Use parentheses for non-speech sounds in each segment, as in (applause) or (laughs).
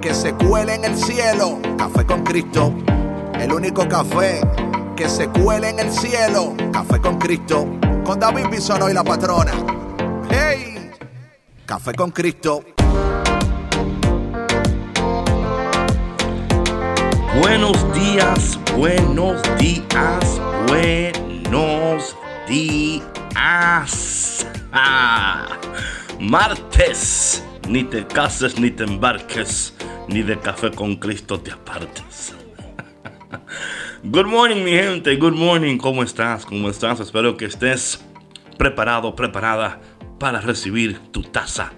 que se cuele en el cielo. Café con Cristo, el único café que se cuele en el cielo. Café con Cristo, con David Bisono y la patrona. ¡Hey! Café con Cristo. Buenos días, buenos días, buenos días. Ah, martes, ni te cases ni te embarques ni de café con Cristo te apartes. Good morning, mi gente. Good morning. ¿Cómo estás? ¿Cómo estás? Espero que estés preparado, preparada para recibir tu taza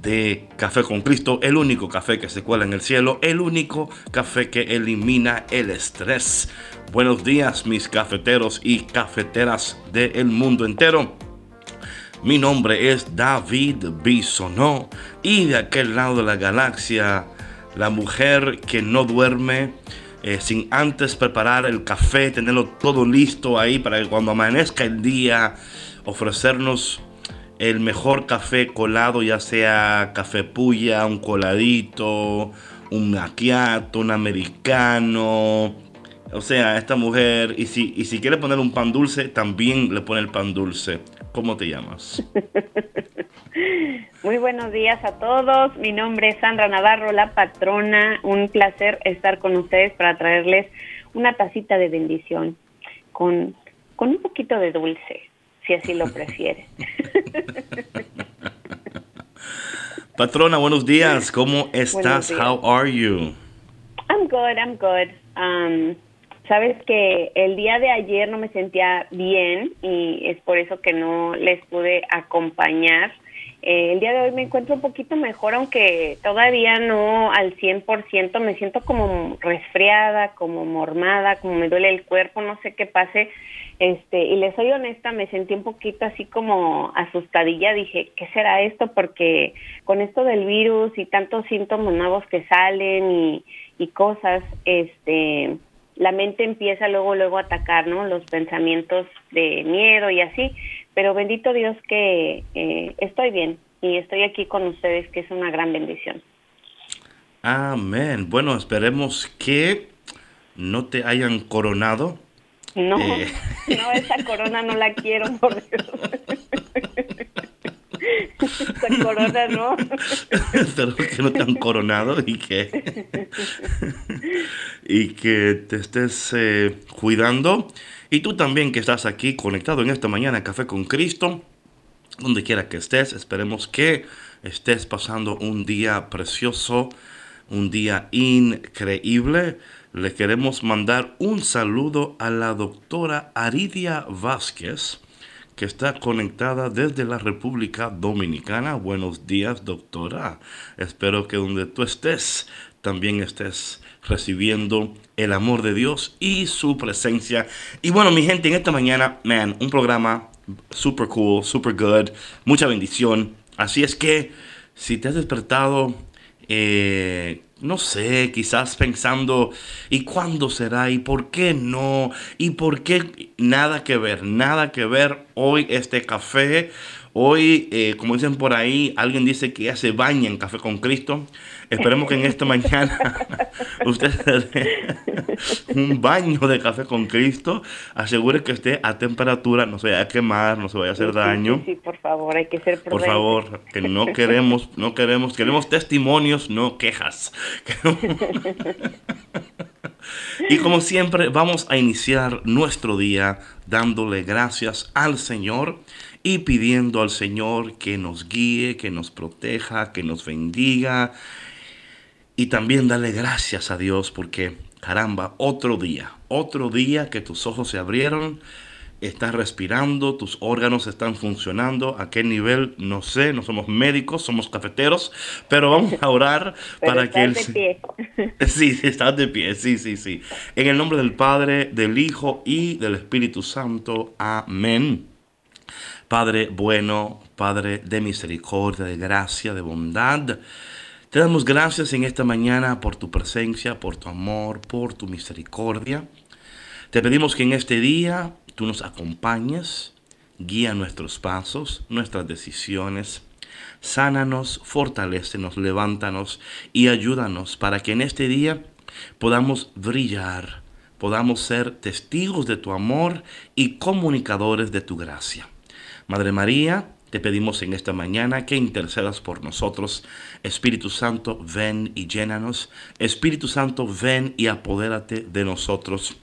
de café con Cristo. El único café que se cuela en el cielo. El único café que elimina el estrés. Buenos días, mis cafeteros y cafeteras del mundo entero. Mi nombre es David Bisonó y de aquel lado de la galaxia la mujer que no duerme eh, sin antes preparar el café, tenerlo todo listo ahí para que cuando amanezca el día ofrecernos el mejor café colado, ya sea café puya, un coladito, un macchiato, un americano. O sea, esta mujer, y si, y si quiere poner un pan dulce, también le pone el pan dulce. ¿Cómo te llamas? (laughs) Muy buenos días a todos. Mi nombre es Sandra Navarro, la patrona. Un placer estar con ustedes para traerles una tacita de bendición con, con un poquito de dulce, si así lo prefiere. (laughs) Patrona, buenos días. ¿Cómo estás? How are you? I'm good, I'm good. Um, Sabes que el día de ayer no me sentía bien y es por eso que no les pude acompañar eh, el día de hoy me encuentro un poquito mejor, aunque todavía no al 100%, me siento como resfriada, como mormada, como me duele el cuerpo, no sé qué pase. Este, y les soy honesta, me sentí un poquito así como asustadilla, dije, ¿qué será esto? Porque con esto del virus y tantos síntomas nuevos que salen y, y cosas, este, la mente empieza luego, luego a atacar, ¿no? Los pensamientos de miedo y así pero bendito Dios que eh, estoy bien y estoy aquí con ustedes, que es una gran bendición. Amén. Bueno, esperemos que no te hayan coronado. No, eh. (laughs) no, esa corona no la quiero, por Dios. (laughs) (laughs) corona no. (laughs) Espero que no te han coronado y que, (laughs) y que te estés eh, cuidando y tú también que estás aquí conectado en esta mañana Café con Cristo, donde quiera que estés, esperemos que estés pasando un día precioso, un día increíble. Le queremos mandar un saludo a la doctora Aridia Vázquez, que está conectada desde la República Dominicana. Buenos días, doctora. Espero que donde tú estés también estés recibiendo el amor de Dios y su presencia. Y bueno, mi gente, en esta mañana, man, un programa super cool, super good, mucha bendición. Así es que si te has despertado, eh, no sé, quizás pensando, ¿y cuándo será? ¿Y por qué no? ¿Y por qué nada que ver? Nada que ver hoy este café. Hoy, eh, como dicen por ahí, alguien dice que ya se baña en café con Cristo. Esperemos que en esta mañana (laughs) usted se dé un baño de café con Cristo. Asegure que esté a temperatura, no se vaya a quemar, no se vaya a hacer daño. Sí, por favor, hay que ser Por favor, que no queremos, no queremos, queremos (laughs) testimonios, no quejas. (laughs) y como siempre, vamos a iniciar nuestro día dándole gracias al Señor y pidiendo al Señor que nos guíe, que nos proteja, que nos bendiga y también dale gracias a Dios porque, caramba, otro día, otro día que tus ojos se abrieron estás respirando, tus órganos están funcionando, a qué nivel, no sé, no somos médicos, somos cafeteros, pero vamos a orar (laughs) para que el... De pie. (laughs) Sí, estás de pie, sí, sí, sí. En el nombre del Padre, del Hijo y del Espíritu Santo. Amén. Padre bueno, Padre de misericordia, de gracia, de bondad. Te damos gracias en esta mañana por tu presencia, por tu amor, por tu misericordia. Te pedimos que en este día tú nos acompañes, guía nuestros pasos, nuestras decisiones. Sánanos, fortalecenos, levántanos y ayúdanos para que en este día podamos brillar, podamos ser testigos de tu amor y comunicadores de tu gracia. Madre María, te pedimos en esta mañana que intercedas por nosotros. Espíritu Santo, ven y llénanos. Espíritu Santo, ven y apodérate de nosotros.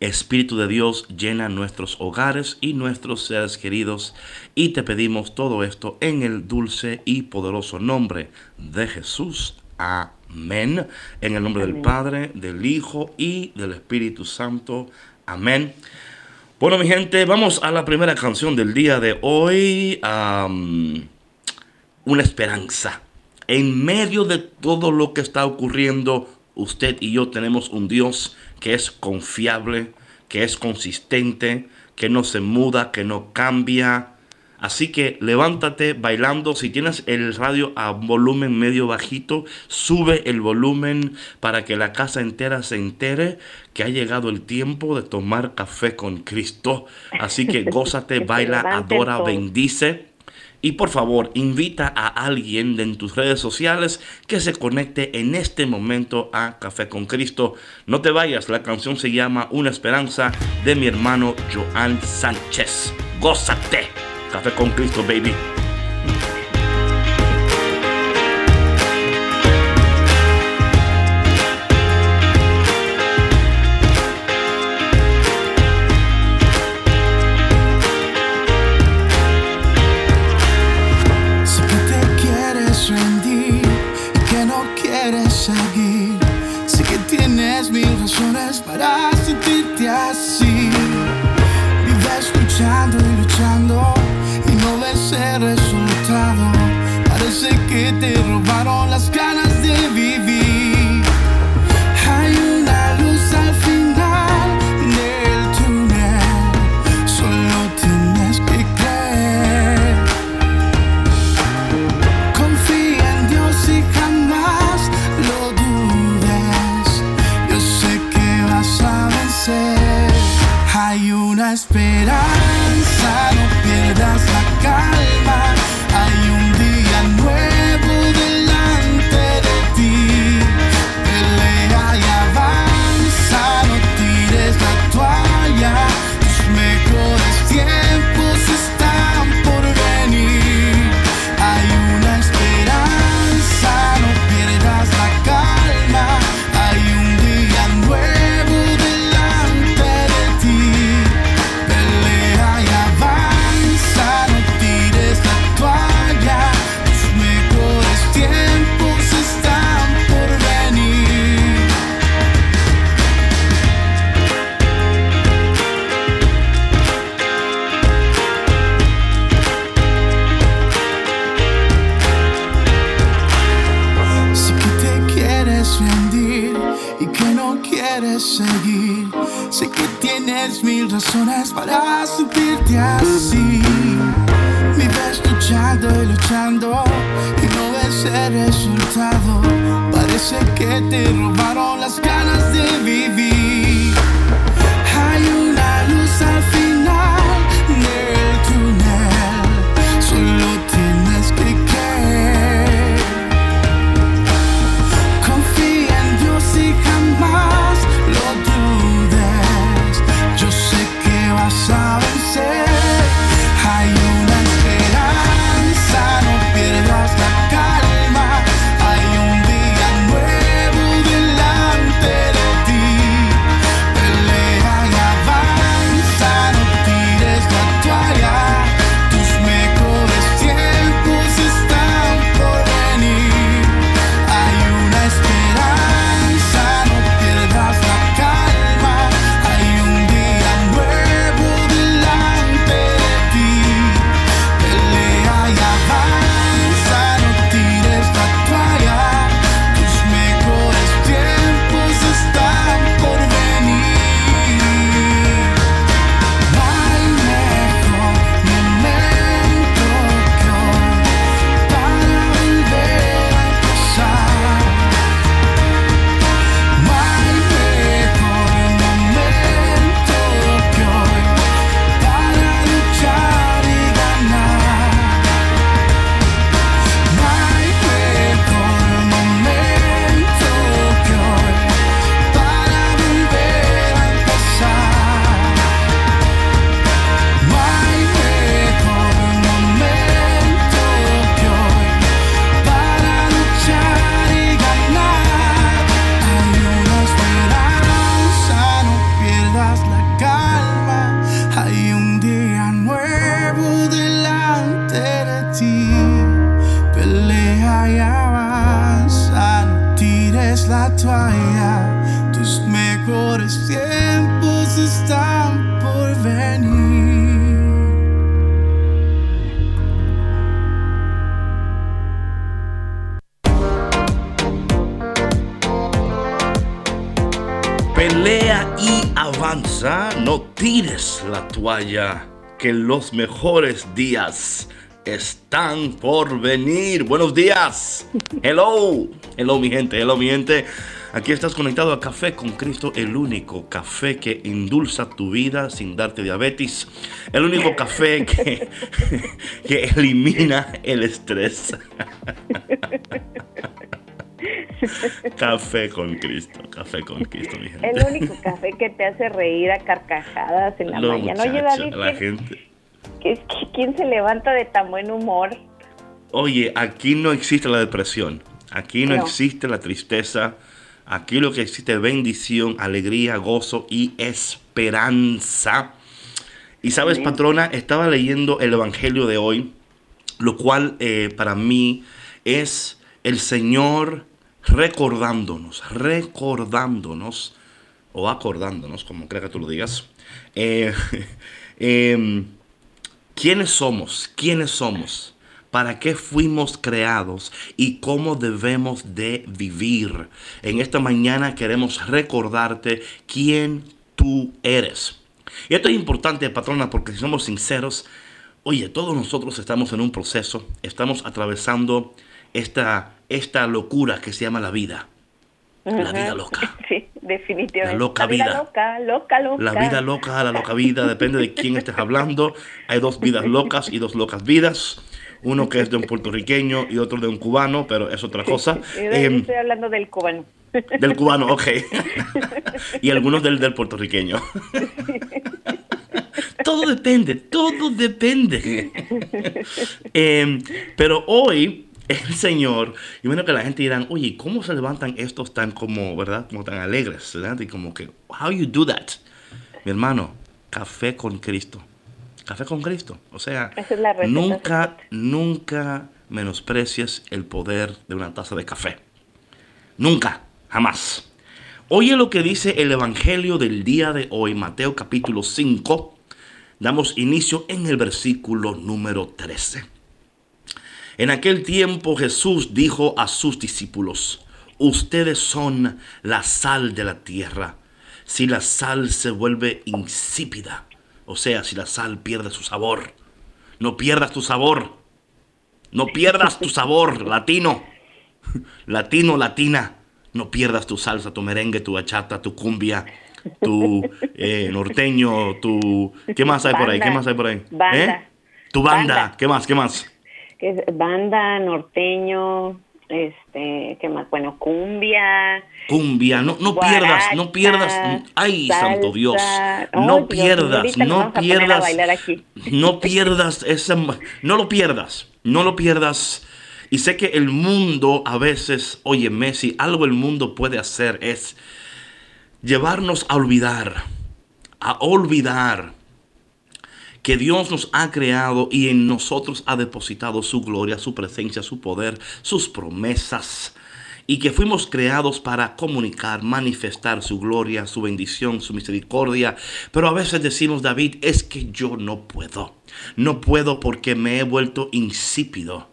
Espíritu de Dios, llena nuestros hogares y nuestros seres queridos. Y te pedimos todo esto en el dulce y poderoso nombre de Jesús. Amén. En el nombre del Padre, del Hijo y del Espíritu Santo. Amén. Bueno, mi gente, vamos a la primera canción del día de hoy. una esperanza. En medio de todo lo que está ocurriendo, usted y yo tenemos un Dios que es confiable, que es consistente, que no se muda, que no cambia, Así que levántate bailando. Si tienes el radio a volumen medio bajito, sube el volumen para que la casa entera se entere que ha llegado el tiempo de tomar café con Cristo. Así que (laughs) gózate, baila, adora, bendice. Y por favor, invita a alguien de en tus redes sociales que se conecte en este momento a Café con Cristo. No te vayas, la canción se llama Una Esperanza de mi hermano Joan Sánchez. Gózate. Café con Cristo, baby. Sé que tienes mil razones para sentirte así. Vives luchando y luchando y no ves el resultado. Parece que te robaron las ganas de vivir. Que los mejores días están por venir. Buenos días. (laughs) Hello. Hello mi gente, hello mi gente. Aquí estás conectado a Café con Cristo, el único café que endulza tu vida sin darte diabetes. El único café que, (laughs) que elimina el estrés. (laughs) (laughs) café con Cristo, café con Cristo, mi gente. El único café que te hace reír a carcajadas en la No, mañana. Oye, David, la ¿quién- gente. qué- qué- ¿quién se levanta de tan buen humor? Oye, aquí no existe la depresión, aquí no, No. existe la tristeza, aquí lo que existe es bendición, alegría, gozo y esperanza. Y sabes, patrona, estaba leyendo el Evangelio de hoy, lo cual eh, para mí es el Señor recordándonos, recordándonos, o acordándonos, como crea que tú lo digas, eh, (laughs) em, quiénes somos, quiénes somos, para qué fuimos creados y cómo debemos de vivir. En esta mañana queremos recordarte quién tú eres. Y esto es importante, patrona, porque si somos sinceros, oye, todos nosotros estamos en un proceso, estamos atravesando esta, esta locura que se llama la vida. La vida loca. (laughs) Sí, definitivamente. La loca vida. vida. loca, loca, loca. La vida loca, la loca vida, depende de quién estés hablando. Hay dos vidas locas y dos locas vidas. Uno que es de un puertorriqueño y otro de un cubano, pero es otra cosa. (laughs) Yo Em, estoy hablando del cubano. (laughs) del cubano, ok. y algunos del, del puertorriqueño. todo depende, todo depende. Em, pero hoy el Señor, y bueno que la gente dirán, oye, ¿cómo se levantan estos tan como, verdad? Como tan alegres, ¿verdad? Y como que, how you do that? Mi hermano, café con Cristo. Café con Cristo. O sea, es receta nunca, nunca menosprecies el poder de una taza de café. Nunca, jamás. Oye lo que dice el Evangelio del día de hoy, Mateo capítulo 5. Damos inicio en el versículo número 13. En aquel tiempo Jesús dijo a sus discípulos, ustedes son la sal de la tierra. Si la sal se vuelve insípida, o sea, si la sal pierde su sabor, no pierdas tu sabor, no pierdas tu sabor, (laughs) latino, latino, latina, no pierdas tu salsa, tu merengue, tu bachata, tu cumbia, tu eh, norteño, tu... ¿Qué más hay por ahí? ¿Qué Banda. más hay por ahí? Banda. ¿Eh? Tu banda. Banda. ¿Qué más? ¿Qué más? Que es banda, norteño, este, ¿qué más? Bueno, cumbia. Cumbia, no, no Guaracha, pierdas, no pierdas, ay, salsa. santo Dios, no pierdas, no pierdas, no pierdas ese, no lo pierdas, no lo pierdas. Y sé que el mundo a veces, oye, Messi, algo el mundo puede hacer es llevarnos a olvidar, a olvidar que Dios nos ha creado y en nosotros ha depositado su gloria, su presencia, su poder, sus promesas. Y que fuimos creados para comunicar, manifestar su gloria, su bendición, su misericordia. Pero a veces decimos, David, es que yo no puedo. No puedo porque me he vuelto insípido.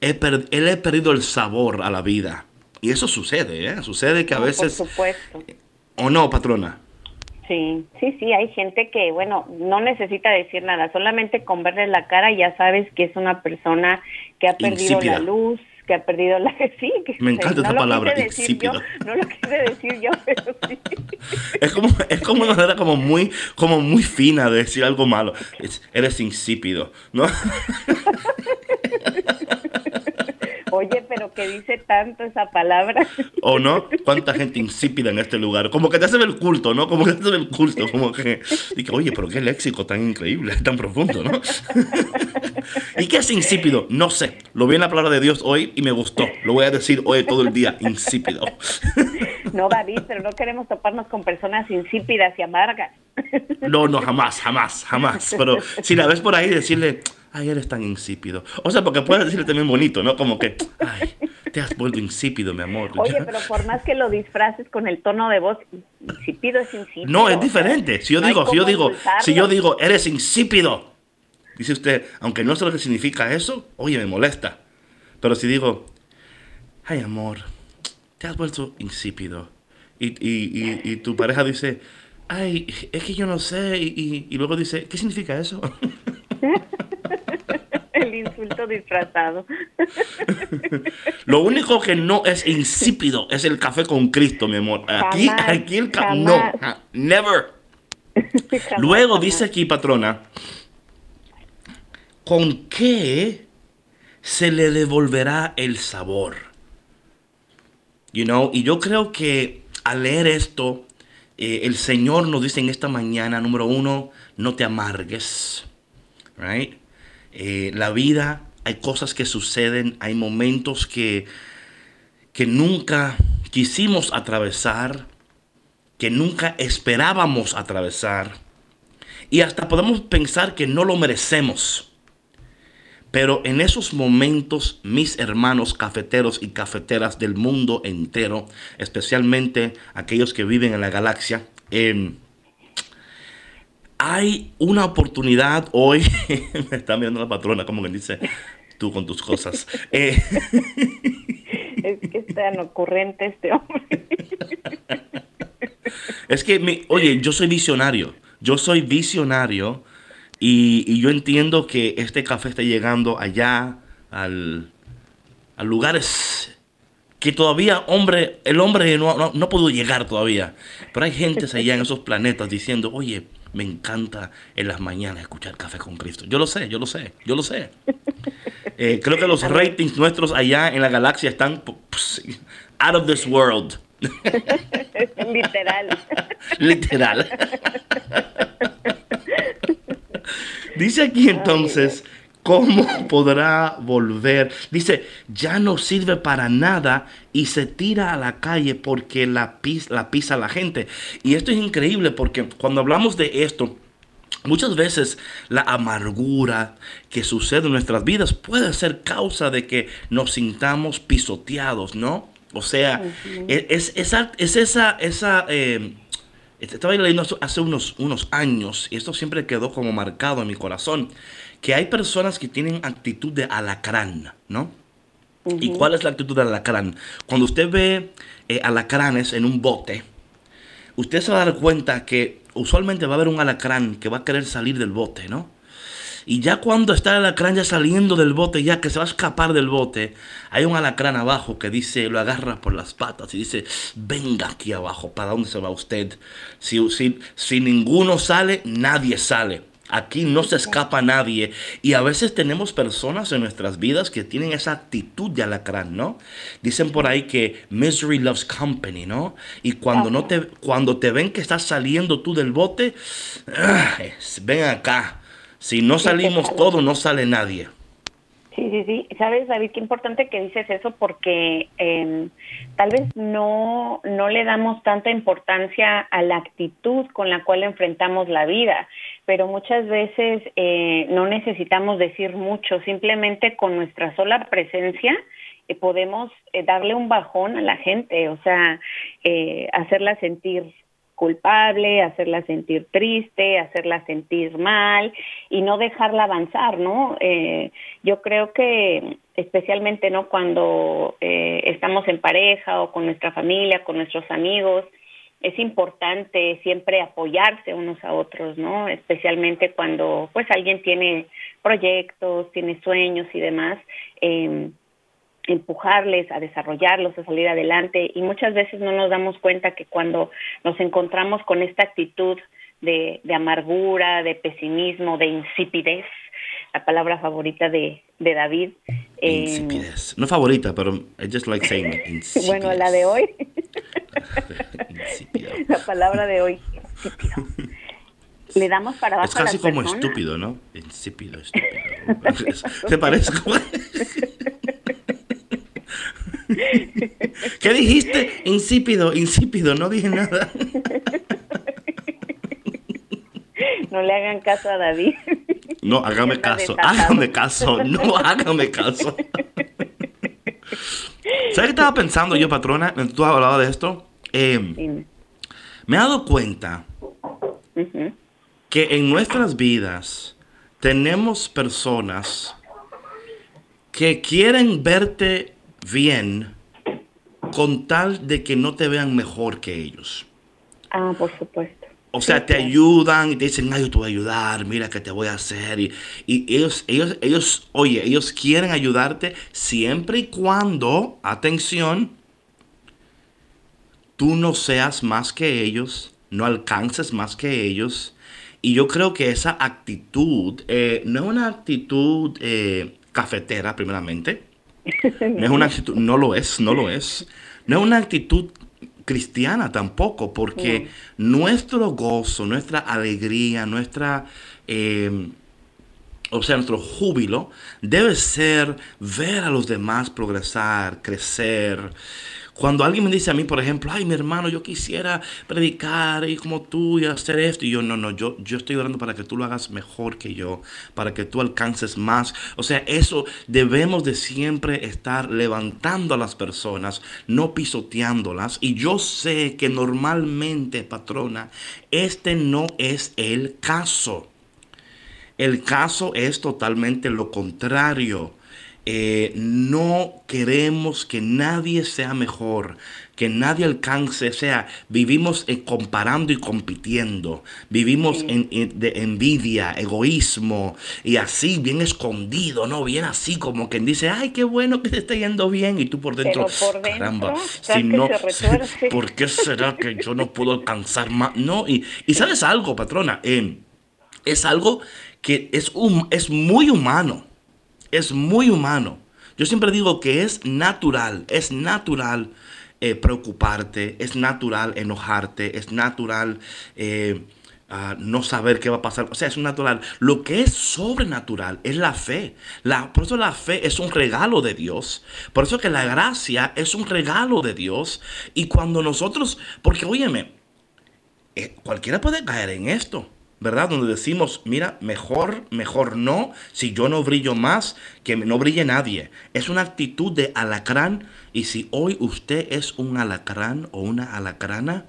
He, per- él he perdido el sabor a la vida. Y eso sucede, ¿eh? Sucede que a No, veces... Por supuesto. ¿O no, patrona? Sí, sí, sí, hay gente que, bueno, no necesita decir nada, solamente con verle la cara ya sabes que es una persona que ha perdido la luz, que ha perdido la... (laughs) Sí, que Me encanta esa lo palabra, yo, insípido. no lo quise decir yo, (laughs) pero sí. Es como, es como una manera como muy, como muy fina de decir algo malo. Es- eres insípido, ¿no? (laughs) Oye, pero que dice tanto esa palabra. ¿O no? ¿Cuánta gente insípida en este lugar? Como que te hace ver el culto, ¿no? Como que te hace ver el culto, como que... Y que, oye, pero qué léxico tan increíble, (laughs) tan profundo, ¿no? (laughs) ¿Y qué es insípido? No sé. Lo vi en la palabra de Dios hoy y me gustó. Lo voy a decir hoy todo el día, insípido. No, David, pero no queremos toparnos con personas insípidas y amargas. No, no, jamás, jamás, jamás. Pero si la ves por ahí, decirle, ay, eres tan insípido. O sea, porque puedes decirle también bonito, ¿no? Como que, ay, te has vuelto insípido, mi amor. Oye, pero por más que lo disfraces con el tono de voz, insípido es insípido. No, es diferente. Si yo no digo, si yo digo, si yo digo, eres insípido, dice usted, aunque no sé lo que significa eso, oye, me molesta. Pero si digo, ay amor, te has vuelto insípido. Y, y, y, y tu pareja dice, ay, es que yo no sé. Y- y luego dice, ¿qué significa eso? (laughs) El insulto disfrazado. (laughs) Lo único que no es insípido es el café con Cristo, mi amor. Aquí, Jamás, aquí el café. No, ja- never. Jamás, (laughs) Luego jamás. dice aquí, patrona, ¿con qué se le devolverá el sabor? You know, y yo creo que al leer esto, eh, el Señor nos dice en esta mañana, número uno, no te amargues. Right? Eh, la vida, hay cosas que suceden, hay momentos que, que nunca quisimos atravesar, que nunca esperábamos atravesar. Y hasta podemos pensar que no lo merecemos. Pero en esos momentos, mis hermanos cafeteros y cafeteras del mundo entero, especialmente aquellos que viven en la galaxia, em, hay una oportunidad hoy. (laughs) Me está mirando la patrona, como que dice, tú con tus cosas. Eh, (laughs) Es que es tan ocurrente este hombre. Es que, oye, yo soy visionario. Yo soy visionario y, y yo entiendo que este café está llegando allá al, a lugares que todavía, hombre, el hombre no, no, no pudo llegar todavía. Pero hay gentes allá en esos planetas diciendo, oye, me encanta en las mañanas escuchar Café con Cristo. Yo lo sé, yo lo sé, yo lo sé. (laughs) Eh, creo que los ratings nuestros allá en la galaxia están out of this world. (laughs) Literal. (laughs) Literal. Dice aquí entonces, ¿cómo podrá volver? Dice, ya no sirve para nada y se tira a la calle porque la, pis- la pisa la gente. Y esto es increíble porque cuando hablamos de esto, Muchas veces la amargura que sucede en nuestras vidas puede ser causa de que nos sintamos pisoteados, ¿no? O sea, e- es, esa, es esa, esa eh, estaba leyendo hace unos, unos años y esto siempre quedó como marcado en mi corazón, que hay personas que tienen actitud de alacrán, ¿no? ¿Y cuál es la actitud de alacrán? Cuando usted ve eh, alacranes en un bote, usted se va a dar cuenta que usualmente va a haber un alacrán que va a querer salir del bote, ¿no? Y ya cuando está el alacrán ya saliendo del bote, ya que se va a escapar del bote, hay un alacrán abajo que dice, lo agarra por las patas y dice, venga aquí abajo, ¿para dónde se va usted? Si, si, si ninguno sale, nadie sale. Aquí no se escapa nadie. Y a veces tenemos personas en nuestras vidas que tienen esa actitud de alacrán, ¿no? Dicen por ahí que misery loves company, ¿no? Y cuando, no te, cuando te ven que estás saliendo tú del bote, ah, ven acá. Si no salimos todos, no sale nadie. Sí, sí, sí. Sabes, David, qué importante que dices eso porque eh, tal vez no, no le damos tanta importancia a la actitud con la cual enfrentamos la vida, pero muchas veces eh, no necesitamos decir mucho, simplemente con nuestra sola presencia eh, podemos eh, darle un bajón a la gente, o sea, eh, hacerla sentir culpable, hacerla sentir triste, hacerla sentir mal y no dejarla avanzar, ¿no? Eh, yo creo que especialmente, ¿no? Cuando eh, estamos en pareja o con nuestra familia, con nuestros amigos, es importante siempre apoyarse unos a otros, ¿no? Especialmente cuando, pues, alguien tiene proyectos, tiene sueños y demás. Eh, empujarles a desarrollarlos, a salir adelante y muchas veces no nos damos cuenta que cuando nos encontramos con esta actitud de, de amargura, de pesimismo, de insipidez, la palabra favorita de, de David. eh, Insipidez. No favorita, pero I just like saying insipidez. (laughs) bueno, la de hoy, (laughs) la palabra de hoy, insípido. Le damos para abajo Es casi a las como personas. estúpido, ¿no? Insípido, estúpido. (laughs) ¿Se parece? (laughs) ¿Qué dijiste? Insípido, insípido, no dije nada. (laughs) No le hagan caso a David. No, hágame caso, hágame caso, no hágame caso. ¿Sabes qué estaba pensando yo, patrona? Tú hablabas de esto. Eh, me he dado cuenta que en nuestras vidas tenemos personas que quieren verte bien con tal de que no te vean mejor que ellos. Ah, por supuesto. O sea, te ayudan y te dicen, ay, yo te voy a ayudar, mira qué te voy a hacer. Y, y, ellos, ellos, ellos, oye, ellos quieren ayudarte siempre y cuando, atención, tú no seas más que ellos, no alcances más que ellos. Y yo creo que esa actitud eh, no es una actitud eh, cafetera, primeramente. (laughs) No es una actitud, no lo es, no lo es. No es una actitud cristiana tampoco, porque nuestro gozo, nuestra alegría, nuestra, eh, o sea, nuestro júbilo debe ser ver a los demás progresar, crecer. Cuando alguien me dice a mí, por ejemplo, ay, mi hermano, yo quisiera predicar y como tú y hacer esto, y yo, no, no, yo, yo estoy orando para que tú lo hagas mejor que yo, para que tú alcances más. O sea, eso debemos de siempre estar levantando a las personas, no pisoteándolas. Y yo sé que normalmente, patrona, este no es el caso. El caso es totalmente lo contrario. Eh, no queremos que nadie sea mejor, que nadie alcance, o sea, vivimos eh, comparando y compitiendo, vivimos en, de envidia, egoísmo y así bien escondido, ¿no? Bien así como quien dice, ay, qué bueno que te está yendo bien y tú por dentro, caramba, si no, ¿por qué será que yo no puedo alcanzar más? No, y, y sabes algo, patrona, eh, es algo que es, un, es muy humano es muy humano. Yo siempre digo que es natural, es natural eh, preocuparte, es natural enojarte, es natural eh, ah, no saber qué va a pasar. O sea, es natural. Lo que es sobrenatural es la fe. La, por eso la fe es un regalo de Dios. Por eso que la gracia es un regalo de Dios. Y cuando nosotros, porque óyeme, eh, cualquiera puede caer en esto. ¿Verdad? Donde decimos, mira, mejor, mejor no, si yo no brillo más, que no brille nadie. Es una actitud de alacrán y si hoy usted es un alacrán o una alacrana,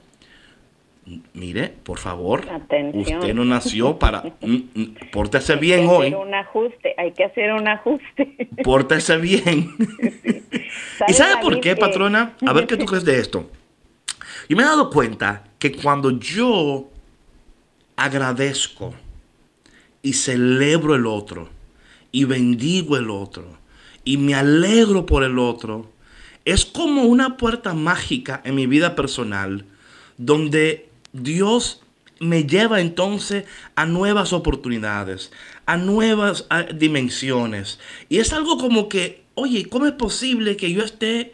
mire, por favor, usted no nació para... (laughs) Mm, mm, pórtese bien hoy. Hay que hacer un ajuste, hay que hacer un ajuste. (laughs) Pórtese bien. (laughs) ¿Y sabe por qué, patrona? A ver qué tú crees de esto. Yo me he dado cuenta que cuando yo agradezco y celebro el otro y bendigo el otro y me alegro por el otro, es como una puerta mágica en mi vida personal donde Dios me lleva entonces a nuevas oportunidades, a nuevas dimensiones. Y es algo como que, oye, ¿cómo es posible que yo esté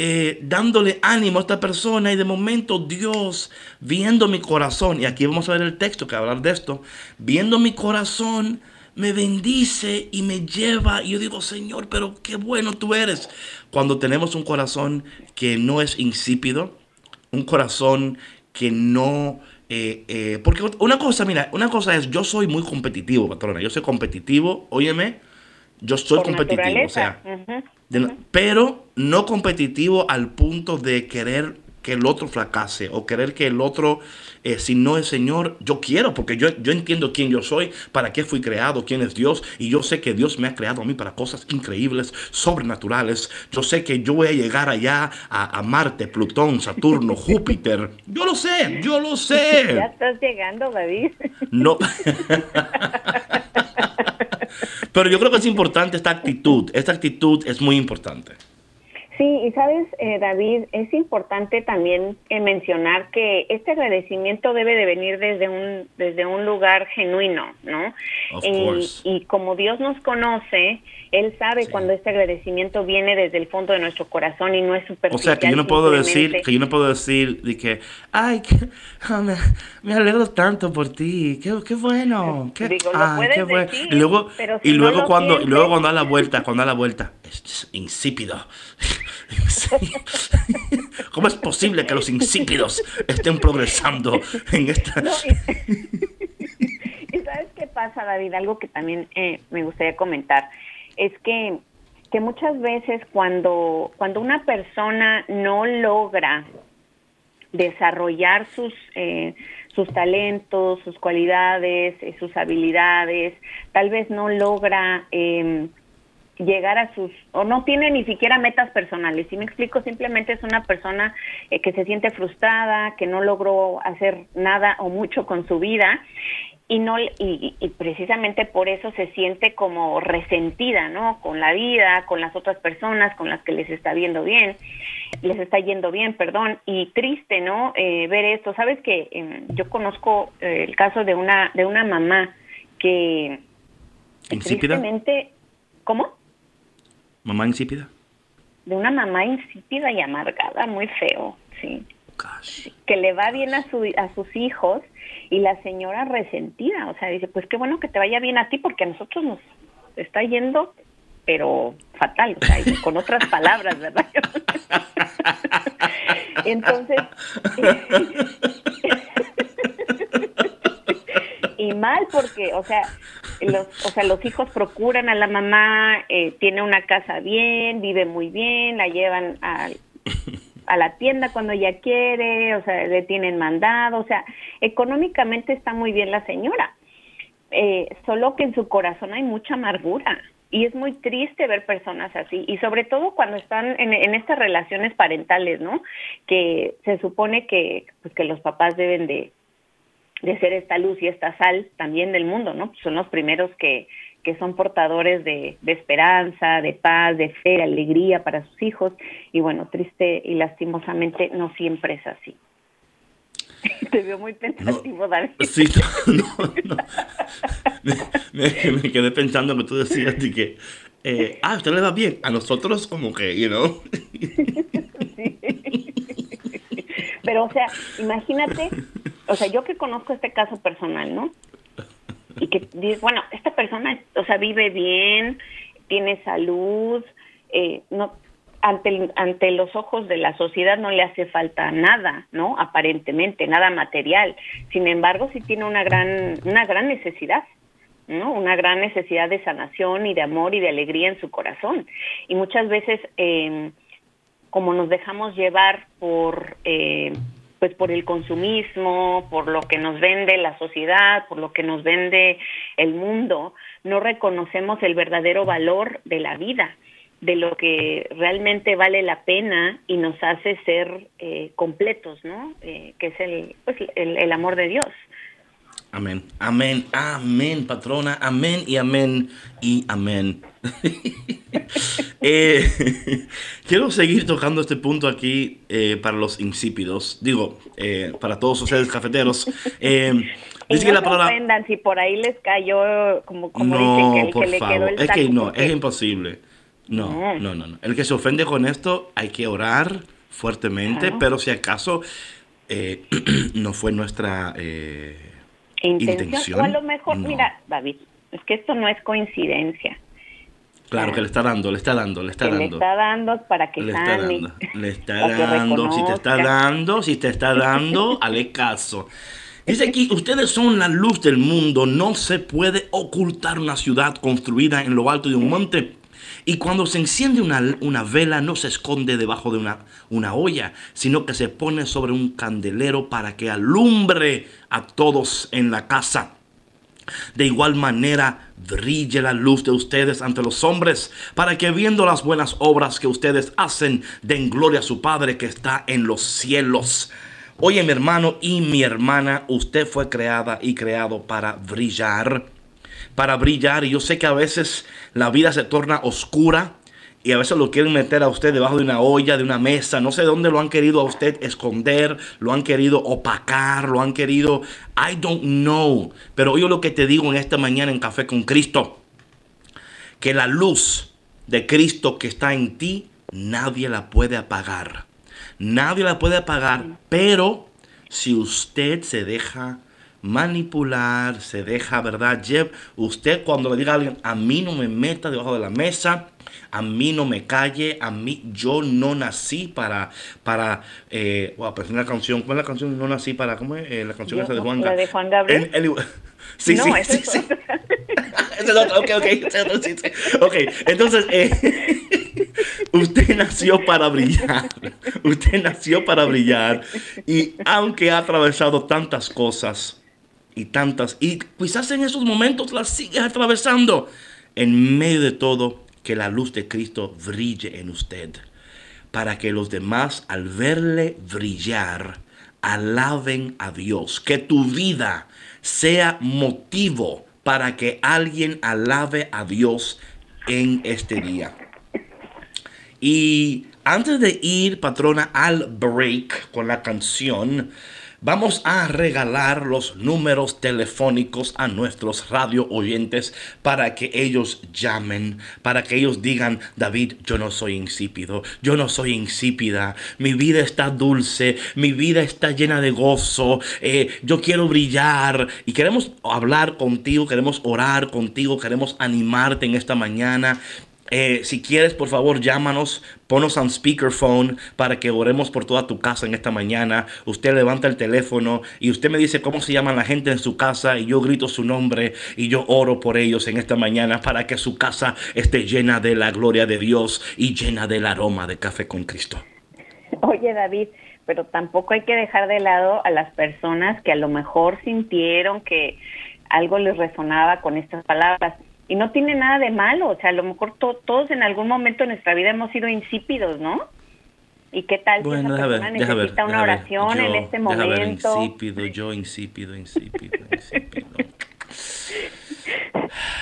eh, dándole ánimo a esta persona y de momento Dios viendo mi corazón, y aquí vamos a ver el texto que hablar de esto, viendo mi corazón me bendice y me lleva y yo digo, Señor, pero qué bueno tú eres. Cuando tenemos un corazón que no es insípido, un corazón que no... Eh, eh, porque una cosa, mira, una cosa es, yo soy muy competitivo, patrona, yo soy competitivo, óyeme, yo soy competitivo, o sea, pero no competitivo al punto de querer que el otro fracase o querer que el otro, eh, si no es Señor, yo quiero, porque yo, yo entiendo quién yo soy, para qué fui creado, quién es Dios, y yo sé que Dios me ha creado a mí para cosas increíbles, sobrenaturales. Yo sé que yo voy a llegar allá a, a Marte, Plutón, Saturno, (laughs) Júpiter. Yo lo sé, yo lo sé. Ya estás llegando, David. No. (laughs) Pero yo creo que es importante esta actitud. Esta actitud es muy importante. Sí, y sabes, eh, David, es importante también eh, mencionar que este agradecimiento debe de venir desde un desde un lugar genuino, ¿no? y como Dios nos conoce, Él sabe cuando este agradecimiento viene desde el fondo de nuestro corazón y no es superficial. O sea, que yo no puedo decir, que yo no puedo decir de que, ay, ah, (laughs) me, alegro tanto por ti, qué, qué bueno, qué, Digo, qué bueno. y luego, y luego cuando, y luego cuando da la vuelta, cuando da la vuelta, es insípido. (laughs) ¿Cómo es posible que los insípidos estén progresando en esta... (laughs) y, sabes qué pasa, David? Algo que también eh, me gustaría comentar es que que muchas veces cuando, cuando una persona no logra desarrollar sus, eh, sus talentos, sus cualidades, eh, sus habilidades, tal vez no logra eh, llegar a sus, o no tiene ni siquiera metas personales. Si me explico, simplemente es una persona eh, que se siente frustrada, que no logró hacer nada o mucho con su vida y no y, y, precisamente por eso se siente como resentida no con la vida con las otras personas con las que les está viendo bien les está yendo bien perdón y triste no eh, ver esto. Sabes que eh, yo conozco eh, el caso de una de una mamá que insípida tristemente cómo mamá insípida de una mamá insípida y amargada muy feo sí Gosh. que le va bien a, su, a sus hijos y la señora resentida, o sea, dice, pues qué bueno que te vaya bien a ti porque a nosotros nos está yendo, pero fatal, o sea, y con otras (laughs) palabras, ¿verdad? (laughs) Entonces, (laughs) y mal porque, o sea, los, o sea, los hijos procuran a la mamá, eh, tiene una casa bien, vive muy bien, la llevan al a la tienda cuando ella quiere, o sea, le tienen mandado, o sea, económicamente está muy bien la señora, eh, solo que en su corazón hay mucha amargura y es muy triste ver personas así y sobre todo cuando están en, en estas relaciones parentales, ¿no? Que se supone que, pues, que los papás deben de, de ser esta luz y esta sal también del mundo, ¿no? Son los primeros que, que son portadores de, de, esperanza, de paz, de fe, de alegría para sus hijos. Y bueno, triste y lastimosamente no siempre es así. (laughs) Te veo muy pensativo, no, David. Sí, (laughs) no, no. Me, me, me, quedé pensando que tú decías de que, eh, ah, a usted le va bien, a nosotros como que, you know. (laughs) Sí. Pero, o sea, imagínate, o sea, yo que conozco este caso personal, ¿no? Y que dices, bueno, esta persona, o sea, vive bien, tiene salud, eh, no ante ante los ojos de la sociedad no le hace falta nada, ¿no? Aparentemente, nada material. Sin embargo, sí tiene una gran una gran necesidad. ¿no? Una gran necesidad de sanación y de amor y de alegría en su corazón. Y muchas veces, eh, como nos dejamos llevar por eh, pues por el consumismo, por lo que nos vende la sociedad, por lo que nos vende el mundo, no reconocemos el verdadero valor de la vida, de lo que realmente vale la pena y nos hace ser eh, completos, ¿no? Eh, que es el, pues, el, el amor de Dios. Amén, amén, amén, patrona, amén y amén y amén. (laughs) eh, (laughs) quiero seguir tocando este punto aquí eh, para los insípidos, digo, eh, para todos ustedes cafeteros. (laughs) Dice no que la palabra... ofendan si por ahí les cayó como, como no, dicen que, por que le favor. quedó el es que no, es imposible. No, No. no, no, no. El que se ofende con esto hay que orar fuertemente, Ajá. pero si acaso (clears throat) no fue nuestra intención. intención, O a lo mejor, no. mira, David, es que esto no es coincidencia. Claro que le está dando, le está dando, le está que le dando. está dando para que Le está sane. dando, le está dando, si te está dando, si te está dando, hale caso. Dice aquí, ustedes son la luz del mundo, no se puede ocultar una ciudad construida en lo alto de un monte. Y cuando se enciende una, una vela no se esconde debajo de una, una olla, sino que se pone sobre un candelero para que alumbre a todos en la casa. De igual manera, brille la luz de ustedes ante los hombres, para que viendo las buenas obras que ustedes hacen, den gloria a su Padre que está en los cielos. Oye, mi hermano y mi hermana, usted fue creada y creado para brillar, para brillar. Y yo sé que a veces la vida se torna oscura y a veces lo quieren meter a usted debajo de una olla, de una mesa. No sé dónde lo han querido a usted esconder, lo han querido opacar, lo han querido... I don't know. Pero oye lo que te digo en esta mañana en Café con Cristo. Que la luz de Cristo que está en ti, nadie la puede apagar. Nadie la puede apagar, pero si usted se deja manipular, se deja, ¿verdad? Jeff, usted cuando le diga a alguien, a mí no me meta debajo de la mesa, a mí no me calle, a mí yo no nací para, para, eh, wow, pero es una canción, ¿cuál es la canción? No nací para, ¿cómo es? Eh, la canción Yo- esa de Juan la Ga- de Juan Gabriel. (laughs) Sí, no, sí, sí, es sí. (laughs) Ese es otro, ok, ok, (laughs) ese es otro, sí, sí. Ok, entonces, eh, Usted nació para brillar. Usted nació para brillar. Y aunque ha atravesado tantas cosas y tantas, y quizás en esos momentos las sigue atravesando, en medio de todo, que la luz de Cristo brille en usted. Para que los demás al verle brillar, alaben a Dios. Que tu vida sea motivo para que alguien alabe a Dios en este día. Y antes de ir, patrona, al break con la canción, vamos a regalar los números telefónicos a nuestros radio oyentes para que ellos llamen, para que ellos digan, David, yo no soy insípido, yo no soy insípida, mi vida está dulce, mi vida está llena de gozo, eh, yo quiero brillar y queremos hablar contigo, queremos orar contigo, queremos animarte en esta mañana. Eh, si quieres, por favor, llámanos, ponos en speakerphone para que oremos por toda tu casa en esta mañana. Usted levanta el teléfono y usted me dice cómo se llama la gente en su casa y yo grito su nombre y yo oro por ellos en esta mañana para que su casa esté llena de la gloria de Dios y llena del aroma de café con Cristo. Oye, David, pero tampoco hay que dejar de lado a las personas que a lo mejor sintieron que algo les resonaba con estas palabras y no tiene nada de malo, o sea, a lo mejor todos en algún momento de nuestra vida hemos sido insípidos, ¿no? ¿Y qué tal si esa persona necesita una oración en este momento? insípido, yo insípido, insípido, insípido.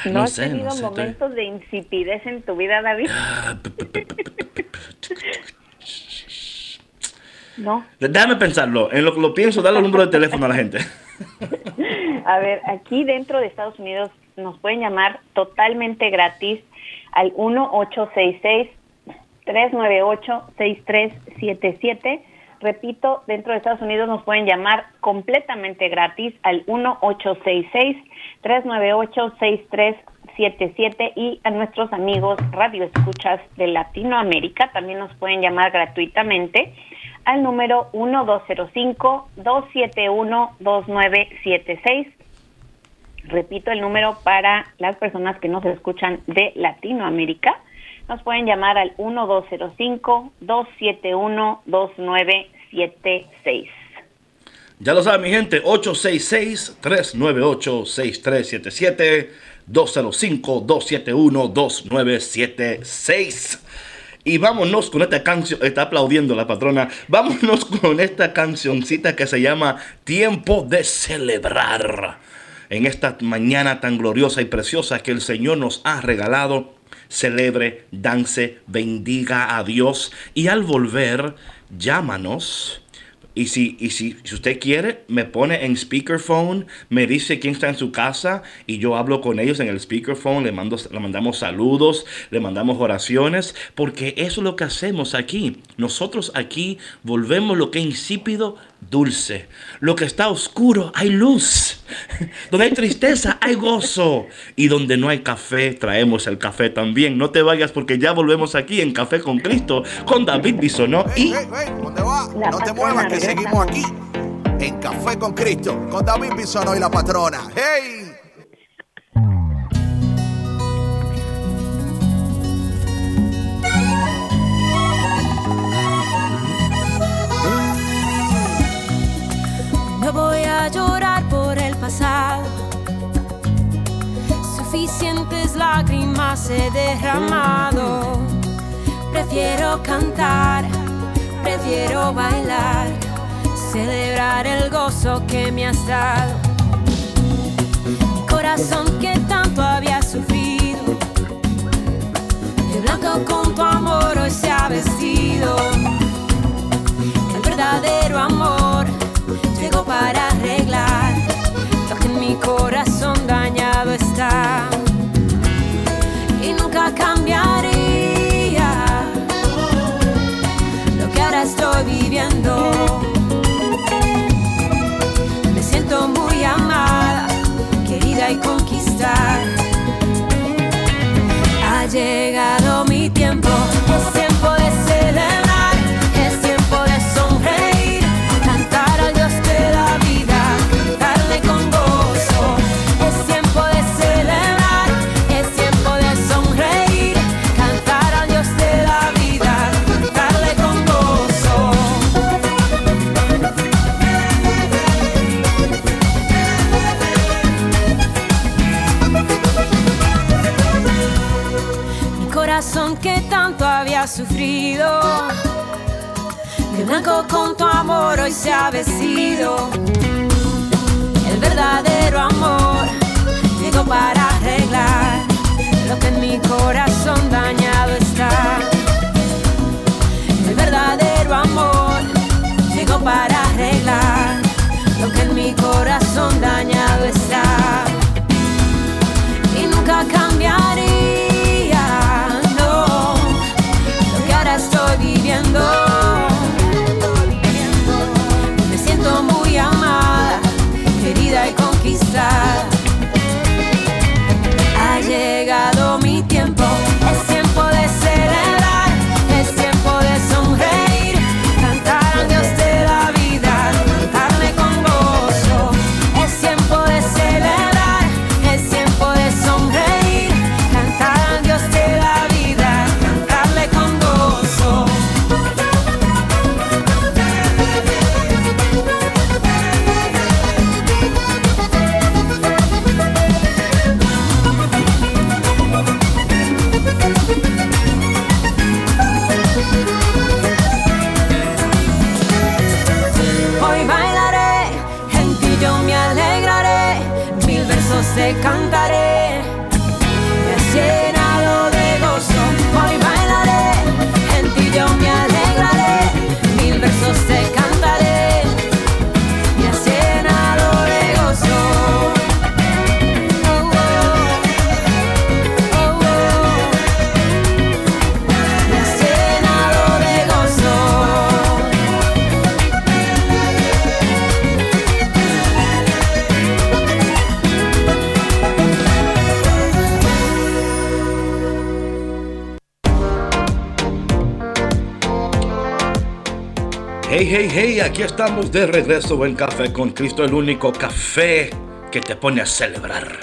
¿No, no has tenido momentos de insipidez en tu vida, David? no. Déjame pensarlo. En lo que lo pienso, dale el número de teléfono a la gente. a ver, aquí dentro de Estados Unidos nos pueden llamar totalmente gratis al 1-866-398-6377. Repito, dentro de Estados Unidos nos pueden llamar completamente gratis al 1-866-398-6377 y a nuestros amigos radio escuchas de Latinoamérica también nos pueden llamar gratuitamente al número 1205-271-2976 Repito el número para las personas que nos escuchan de Latinoamérica. Nos pueden llamar al 1205-271-2976. Ya lo saben, mi gente, 866-398-6377, 205-271-2976. Y vámonos con esta canción, está aplaudiendo la patrona, vámonos con esta cancioncita que se llama Tiempo de Celebrar en esta mañana tan gloriosa y preciosa que el Señor nos ha regalado. Celebre, dance, bendiga a Dios y al volver, llámanos y si, y si, si, usted quiere, me pone en speakerphone, me dice quién está en su casa y yo hablo con ellos en el speakerphone, le, mando, le mandamos saludos, le mandamos oraciones, porque eso es lo que hacemos aquí. Nosotros aquí volvemos lo que es insípido dulce. Lo que está oscuro, hay luz. Donde hay tristeza, hay gozo. Y donde no hay café, traemos el café también. No te vayas porque ya volvemos aquí en Café con Cristo con David Bisonó y... ¿Dónde va? No te muevas que seguimos aquí en Café con Cristo con David Bisonó y la patrona. ¡Hey! Llorar por el pasado. Suficientes lágrimas he derramado. Prefiero cantar, prefiero bailar, celebrar el gozo que me has dado. corazón que tanto había sufrido, de blanco con tu amor hoy se ha vestido. El verdadero amor llegó para arreglar lo que ahora estoy viviendo. Me siento muy amada, querida y conquistar. Que tanto había sufrido. De blanco con tu amor hoy se ha vestido. El verdadero amor llegó para arreglar lo que en mi corazón dañado está. El verdadero amor llegó para arreglar lo que en mi corazón dañado está. Y nunca cambiaría, Me siento muy amada, querida y conquistada. Ha llegado mi tiempo Hey, hey, hey, aquí estamos de regreso en Café con Cristo, el único café que te pone a celebrar.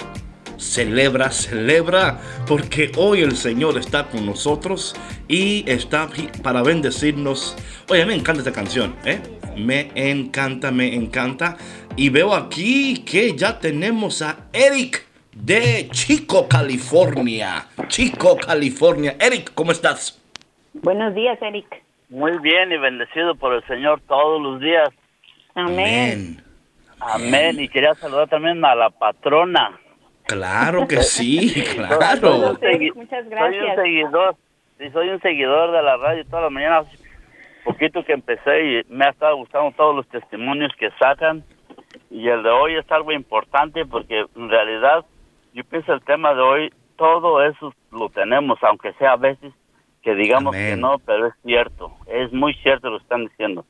Celebra, celebra, porque hoy el Señor está con nosotros y está para bendecirnos. Oye, me encanta esta canción, ¿eh? Me encanta, me encanta. Y veo aquí que ya tenemos a Eric de Chico, California. Chico, California. Eric, ¿cómo estás? Buenos días, Eric. Muy bien y bendecido por el Señor todos los días. Amén. Amén. Y quería saludar también a la patrona. Claro que (laughs) sí, Soy claro. un segui- Muchas Soy un gracias. seguidor. Sí, soy un seguidor de la radio todas las mañanas. Poquito que empecé y me ha estado gustando todos los testimonios que sacan. Y el de hoy es algo importante porque en realidad yo pienso el tema de hoy, todo eso lo tenemos, aunque sea a veces que digamos que Amén. no, pero es cierto. Es muy cierto lo que están diciendo.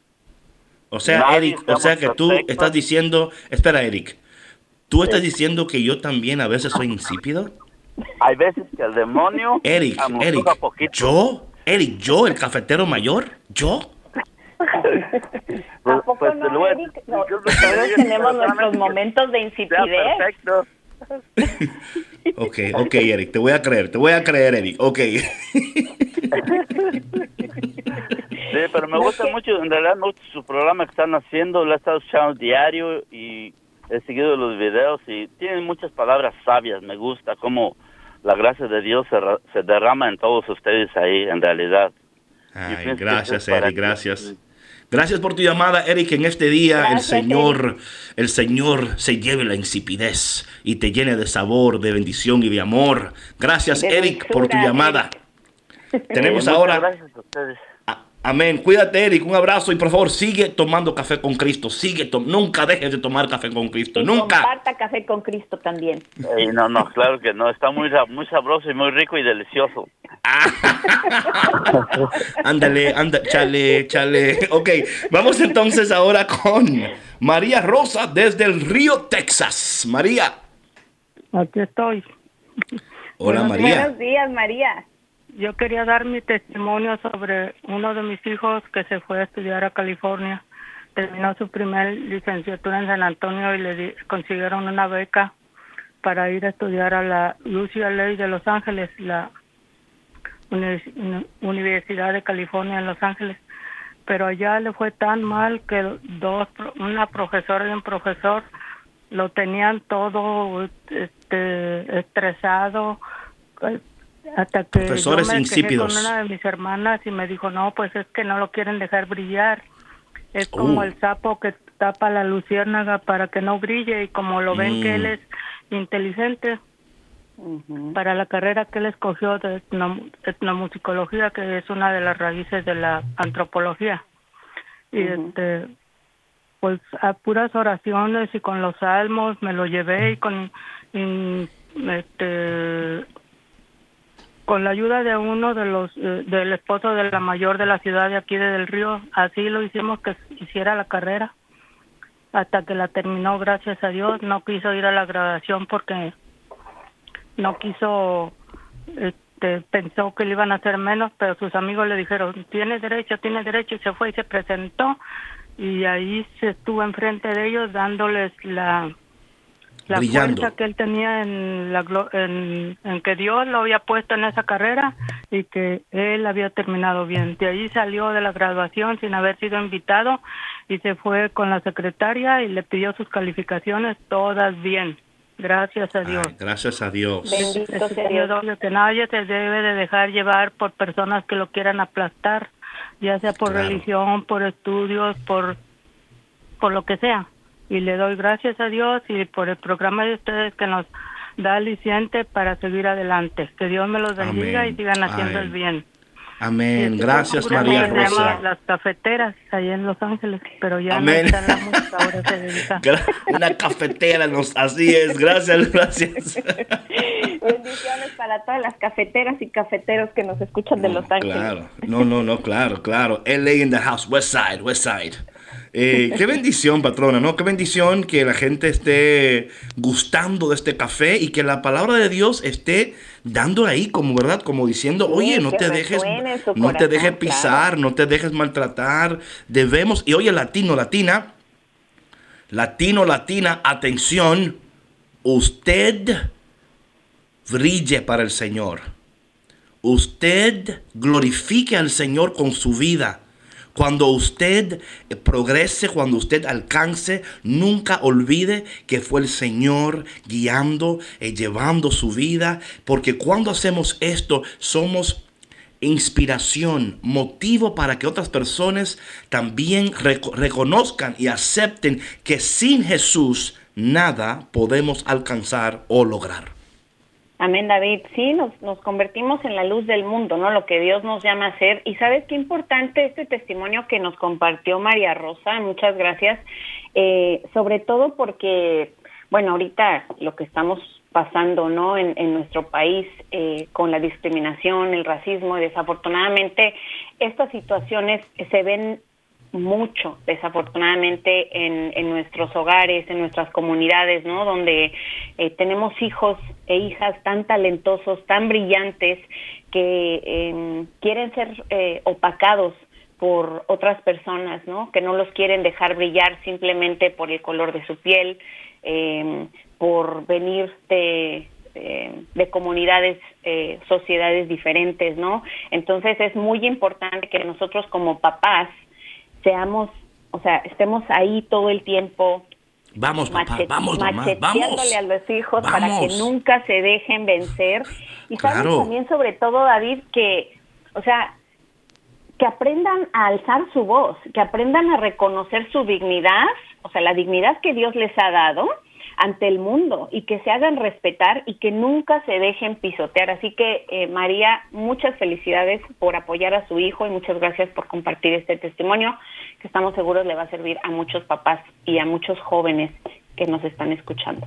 O sea, Nadie Eric, o sea que tú perfectos. estás diciendo, espera, Eric, tú estás diciendo que yo también a veces soy insípido. Hay veces que el demonio Eric, Eric, poquito. yo, Eric, yo, el cafetero mayor, yo. (laughs) ¿A poco Pues, no, a- Eric? No, yo- todos tenemos nuestros momentos de insipidez. perfecto. (laughs) Ok, ok, Eric, te voy a creer, te voy a creer, Eric, ok. (laughs) Sí, pero me gusta mucho, en realidad me gusta su programa que están haciendo, lo he estado escuchando diario y he seguido los videos y tienen muchas palabras sabias, me gusta cómo la gracia de Dios se, ra- se derrama en todos ustedes ahí, en realidad. Ay, gracias, Eric, ti. gracias. Gracias por tu llamada, Eric. En este día Gracias, el Señor, el Señor se lleve la insipidez y te llene de sabor, de bendición y de amor. Gracias, De Eric, por tu llamada. (laughs) Tenemos Eh, ahora Gracias a ustedes. A- Amén. Cuídate, Eric. Un abrazo y por favor sigue tomando café con Cristo. Sigue, to- nunca dejes de tomar café con Cristo. Y Nunca. comparta café con Cristo también. Ey, no, no, claro que no, está muy, muy sabroso y muy rico y delicioso. (laughs) Ándale, anda, chale, chale. Ok, vamos entonces ahora con María Rosa desde el Río, Texas. María. Aquí estoy. Hola, Buenos María. Buenos días, María. Yo quería dar mi testimonio sobre uno de mis hijos que se fue a estudiar a California. Terminó su primer licenciatura en San Antonio y le di- consiguieron una beca para ir a estudiar a la UCLA de Los Ángeles, la Univers- Uni- Universidad de California en Los Ángeles. Pero allá le fue tan mal que dos, una profesora y un profesor lo tenían todo este, estresado, hasta que Profesores yo me quejé insípidos. con una de mis hermanas y me dijo, no, pues es que no lo quieren dejar brillar. Es como Oh. el sapo que tapa la luciérnaga para que no brille y como lo ven que Mm. él es inteligente para la carrera que él escogió de etno- etnomusicología, que es una de las raíces de la antropología. Y este pues a puras oraciones y con los salmos me lo llevé y con y, este con la ayuda de uno de los eh, del esposo de la mayor de la ciudad de aquí de Del Río así lo hicimos que hiciera la carrera hasta que la terminó gracias a Dios. No quiso ir a la graduación porque no quiso este pensó que le iban a hacer menos pero sus amigos le dijeron tiene derecho tiene derecho y se fue y se presentó. Y ahí se estuvo enfrente de ellos dándoles la la Brillando. fuerza que él tenía en, la, en, en que Dios lo había puesto en esa carrera y que él había terminado bien. De ahí salió de la graduación sin haber sido invitado y se fue con la secretaria y le pidió sus calificaciones todas bien. Gracias a Dios. Ay, gracias a Dios. Bendito sea Dios. que nadie se debe de dejar llevar por personas que lo quieran aplastar, ya sea por Claro. religión, por estudios, por por lo que sea. Y le doy gracias a Dios y por el programa de ustedes que nos da aliciente para seguir adelante. Que Dios me los bendiga Amén. y sigan haciendo Ay. el bien. Amén. Este Gracias, María se llama Rosa. Las cafeteras, ahí en Los Ángeles, pero ya Amén. no está la música, ahora se dedica. Una cafetera, nos, así es. Gracias, gracias. Bendiciones para todas las cafeteras y cafeteros que nos escuchan de Los Ángeles. Claro, no, no, no, claro, claro. LA in the house, West Side, West Side. Eh, qué bendición, patrona, ¿no? Qué bendición que la gente esté gustando de este café y que la palabra de Dios esté dando ahí como, ¿verdad? Como diciendo, Sí, oye, no te dejes, no te dejes pisar, no te dejes maltratar. Debemos, y oye, latino, latina, latino, latina, atención, usted brille para el Señor. Usted glorifique al Señor con su vida. Cuando usted eh, progrese, cuando usted alcance, nunca olvide que fue el Señor guiando, eh, llevando su vida. Porque cuando hacemos esto, somos inspiración, motivo para que otras personas también reco- reconozcan y acepten que sin Jesús nada podemos alcanzar o lograr. Amén, David. Sí, nos, nos convertimos en la luz del mundo, ¿no? Lo que Dios nos llama a ser. Y sabes qué importante este testimonio que nos compartió María Rosa. Muchas gracias. Eh, sobre todo porque, bueno, ahorita lo que estamos pasando, ¿no? En, en nuestro país eh, con la discriminación, el racismo, y desafortunadamente estas situaciones se ven mucho, desafortunadamente, en, nuestros hogares, en nuestras comunidades, ¿no? Donde eh, tenemos hijos e hijas tan talentosos, tan brillantes, que eh, quieren ser eh, opacados por otras personas, ¿no? Que no los quieren dejar brillar simplemente por el color de su piel, eh, por venir de, eh, de comunidades, eh, sociedades diferentes, ¿no? Entonces es muy importante que nosotros como papás seamos, o sea, estemos ahí todo el tiempo Vamos, papá, vamos, mamá, vamos. a los hijos para que nunca se dejen vencer. (laughs) Y sabes Claro. también, sobre todo, David, que, o sea, que aprendan a alzar su voz, que aprendan a reconocer su dignidad, o sea, la dignidad que Dios les ha dado ante el mundo y que se hagan respetar y que nunca se dejen pisotear. Así que, eh, María, muchas felicidades por apoyar a su hijo y muchas gracias por compartir este testimonio que estamos seguros le va a servir a muchos papás y a muchos jóvenes que nos están escuchando.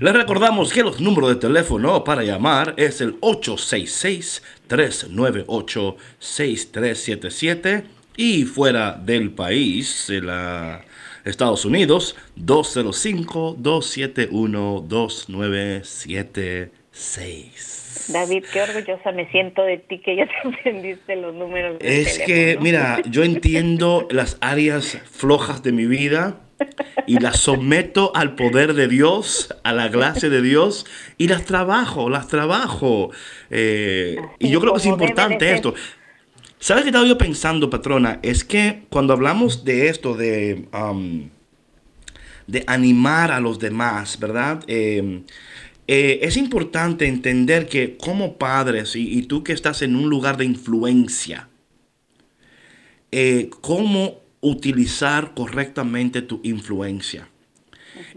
Les recordamos que los números de teléfono para llamar es el 866-398-6377 y fuera del país, de la Estados Unidos, 205-271-2976. David, qué orgullosa me siento de ti que ya (laughs) te aprendiste los números. Es que, mira, yo entiendo las áreas flojas de mi vida y las someto al poder de Dios, a la gracia de Dios y las trabajo, las trabajo. Eh, y yo creo que es importante esto. ¿Sabes qué estaba yo pensando, patrona? Es que cuando hablamos de esto, de, um, de animar a los demás, ¿verdad? Eh, eh, es importante entender que como padres y, y tú que estás en un lugar de influencia, eh, cómo utilizar correctamente tu influencia.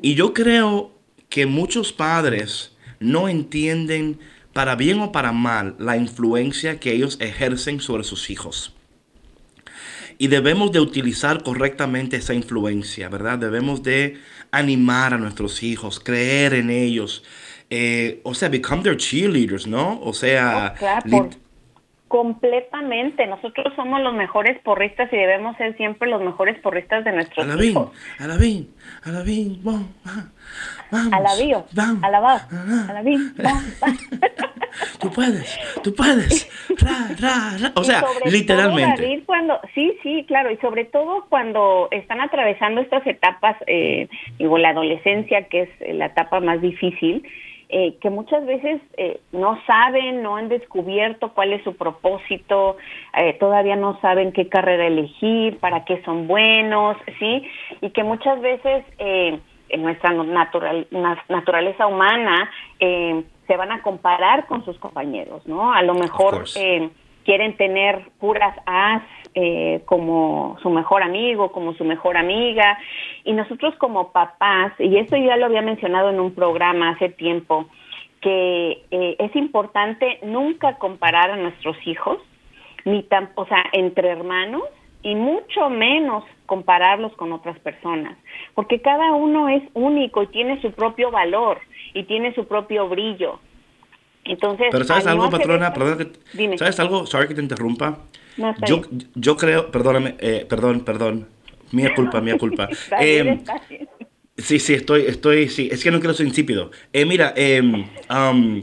Y yo creo que muchos padres no entienden para bien o para mal la influencia que ellos ejercen sobre sus hijos. Y debemos de utilizar correctamente esa influencia, ¿verdad? Debemos de animar a nuestros hijos, creer en ellos. eh, o sea, become their cheerleaders, ¿no? O sea, Oh, claro, completamente. Nosotros somos los mejores porristas y debemos ser siempre los mejores porristas de nuestros alabín, hijos. alabín, alabín, vamos, vamos, Alabío, vamos, alabado, alabín, va, va. (laughs) Tú puedes, tú puedes, ra, ra, ra. O sea, todo, literalmente. David, cuando, sí, sí, claro, y sobre todo cuando están atravesando estas etapas, eh, digo, la adolescencia, que es la etapa más difícil, eh, que muchas veces eh, no saben, no han descubierto cuál es su propósito, eh, todavía no saben qué carrera elegir, para qué son buenos, ¿sí? Y que muchas veces eh, en nuestra natural, na- naturaleza humana eh, se van a comparar con sus compañeros, ¿no? A lo mejor eh, quieren tener puras as eh, como su mejor amigo, como su mejor amiga. Y nosotros como papás, y esto ya lo había mencionado en un programa hace tiempo, que eh, es importante nunca comparar a nuestros hijos, ni tan, o sea, entre hermanos, y mucho menos compararlos con otras personas, porque cada uno es único y tiene su propio valor y tiene su propio brillo. Entonces, Pero ¿sabes no algo, patrona? que- Dime. ¿Sabes algo? Sorry que te interrumpa. No, yo, yo creo, perdóname, eh, perdón, perdón. Mía culpa, mía culpa. (laughs) Está bien, Em, está bien. Sí, sí, estoy, estoy, sí, es que no quiero ser insípido. Eh, mira, am,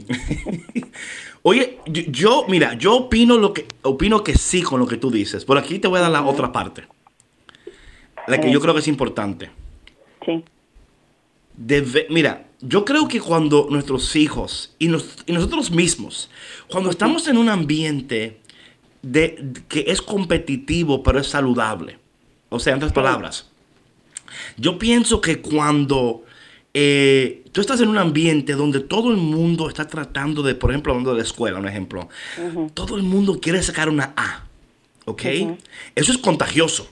(laughs) oye, yo, yo, mira, yo opino lo que, opino que sí con lo que tú dices. Por aquí te voy a dar la otra parte. La que yo creo que es importante. Sí. Debe- mira, yo creo que cuando nuestros hijos y, nos- y nosotros mismos, cuando estamos en un ambiente de, que es competitivo pero es saludable, o sea, en otras palabras, yo pienso que cuando eh, tú estás en un ambiente donde todo el mundo está tratando de, por ejemplo, hablando de la escuela, un ejemplo, todo el mundo quiere sacar una A, ¿ok? Eso es contagioso.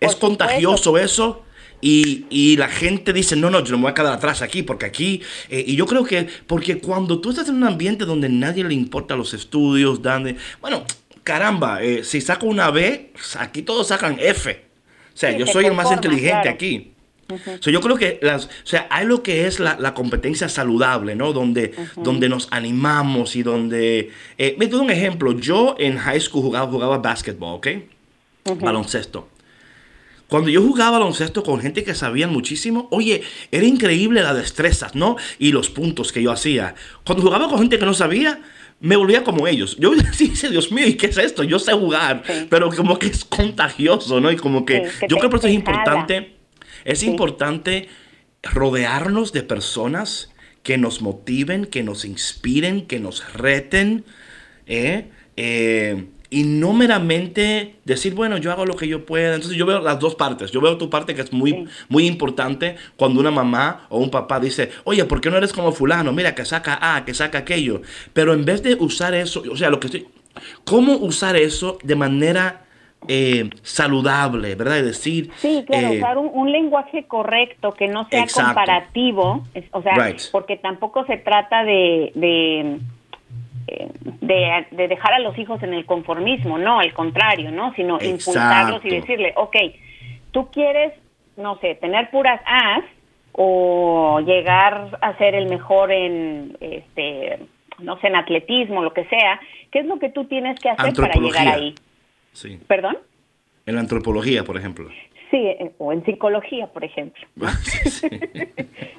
Es supuesto. contagioso eso. Y, y la gente dice, no, no, yo no me voy a quedar atrás aquí, porque aquí, eh, y yo creo que, porque cuando tú estás en un ambiente donde nadie le importa los estudios, donde, bueno, caramba, eh, si saco una B, aquí todos sacan F. O sea, Sí, yo soy el más inteligente claro. aquí. So, yo creo que las, o sea, hay lo que es la, la competencia saludable, ¿no? Donde, donde nos animamos y donde... Eh, me doy un ejemplo. Yo en high school jugaba, jugaba basketball, ¿ok? Baloncesto. Cuando yo jugaba baloncesto con gente que sabían muchísimo, oye, era increíble las destrezas, ¿no? Y los puntos que yo hacía. Cuando jugaba con gente que no sabía, me volvía como ellos. Yo (laughs) decía, Dios mío, ¿y qué es esto? Yo sé jugar, Sí. pero como que es contagioso, ¿no? Y como que Sí, que yo creo que eso es importante. Es importante rodearnos de personas que nos motiven, que nos inspiren, que nos reten, ¿eh? Eh, y no meramente decir, bueno, yo hago lo que yo pueda. Entonces yo veo las dos partes. Yo veo tu parte que es muy, muy importante cuando una mamá o un papá dice, oye, ¿por qué no eres como fulano? Mira, que saca A, que saca aquello. Pero en vez de usar eso, o sea, lo que estoy... ¿Cómo usar eso de manera eh, saludable, verdad? Es decir... Sí, claro, eh, usar un, un lenguaje correcto que no sea Exacto. comparativo, o sea, Right. porque tampoco se trata de, de, de, de dejar a los hijos en el conformismo, no, al contrario, ¿no? Sino impulsarlos y decirle, ok, tú quieres, no sé, tener puras As o llegar a ser el mejor en, este, no sé, en atletismo, lo que sea, ¿qué es lo que tú tienes que hacer para llegar ahí? Sí. ¿Perdón? En la antropología, por ejemplo. Sí, eh, o en psicología, por ejemplo. (laughs) Sí.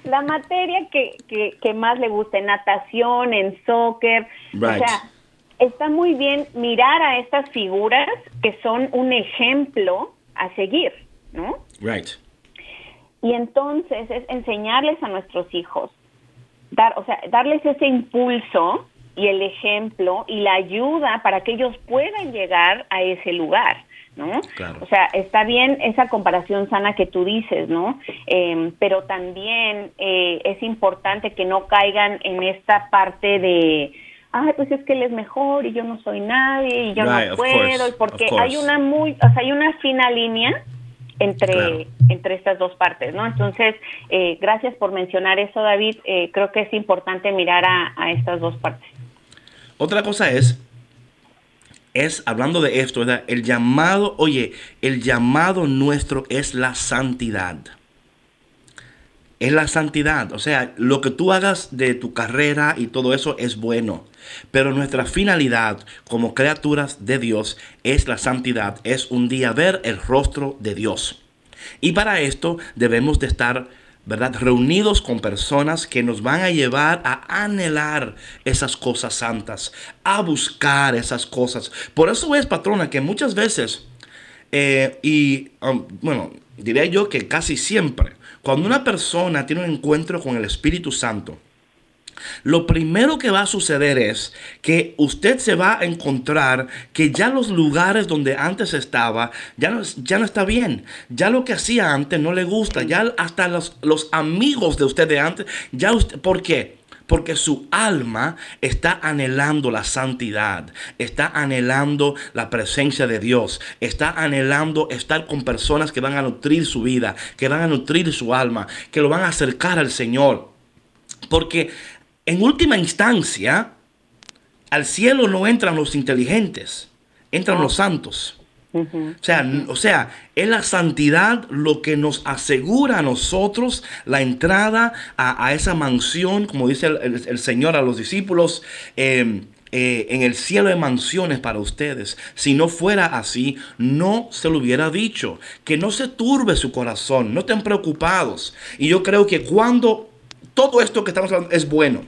La materia que, que, que más le gusta, en natación, en soccer, o sea, está muy bien mirar a estas figuras que son un ejemplo a seguir, ¿no? Right. Y entonces es enseñarles a nuestros hijos, dar, o sea, darles ese impulso y el ejemplo y la ayuda para que ellos puedan llegar a ese lugar, ¿no? Claro. O sea, está bien esa comparación sana que tú dices, ¿no? Eh, pero también eh, es importante que no caigan en esta parte de, ay, pues es que él es mejor y yo no soy nadie y yo Right, no puedo, y porque hay una muy, o sea, hay una fina línea entre, Claro. entre estas dos partes, ¿no? Entonces, eh, gracias por mencionar eso, David. Eh, creo que es importante mirar a, a estas dos partes. Otra cosa es, es hablando de esto, ¿verdad? El llamado, oye, el llamado nuestro es la santidad. Es la santidad. O sea, lo que tú hagas de tu carrera y todo eso es bueno. Pero nuestra finalidad como criaturas de Dios es la santidad. Es un día ver el rostro de Dios. Y para esto debemos de estar, ¿verdad? Reunidos con personas que nos van a llevar a anhelar esas cosas santas, a buscar esas cosas. Por eso es, patrona, que muchas veces, eh, y um, bueno, diría yo que casi siempre, cuando una persona tiene un encuentro con el Espíritu Santo, lo primero que va a suceder es que usted se va a encontrar que ya los lugares donde antes estaba ya no, ya no está bien. Ya lo que hacía antes no le gusta. Ya hasta los, los amigos de usted de antes, ya usted, ¿por qué? Porque su alma está anhelando la santidad, está anhelando la presencia de Dios, está anhelando estar con personas que van a nutrir su vida, que van a nutrir su alma, que lo van a acercar al Señor. Porque en última instancia, al cielo no entran los inteligentes, entran los santos. O sea, o sea, es la santidad lo que nos asegura a nosotros la entrada a, a esa mansión, como dice el, el- el Señor a los discípulos, eh, eh, en el cielo hay mansiones para ustedes. Si no fuera así, no se lo hubiera dicho. Que no se turbe su corazón, no estén preocupados. Y yo creo que cuando todo esto que estamos hablando es bueno,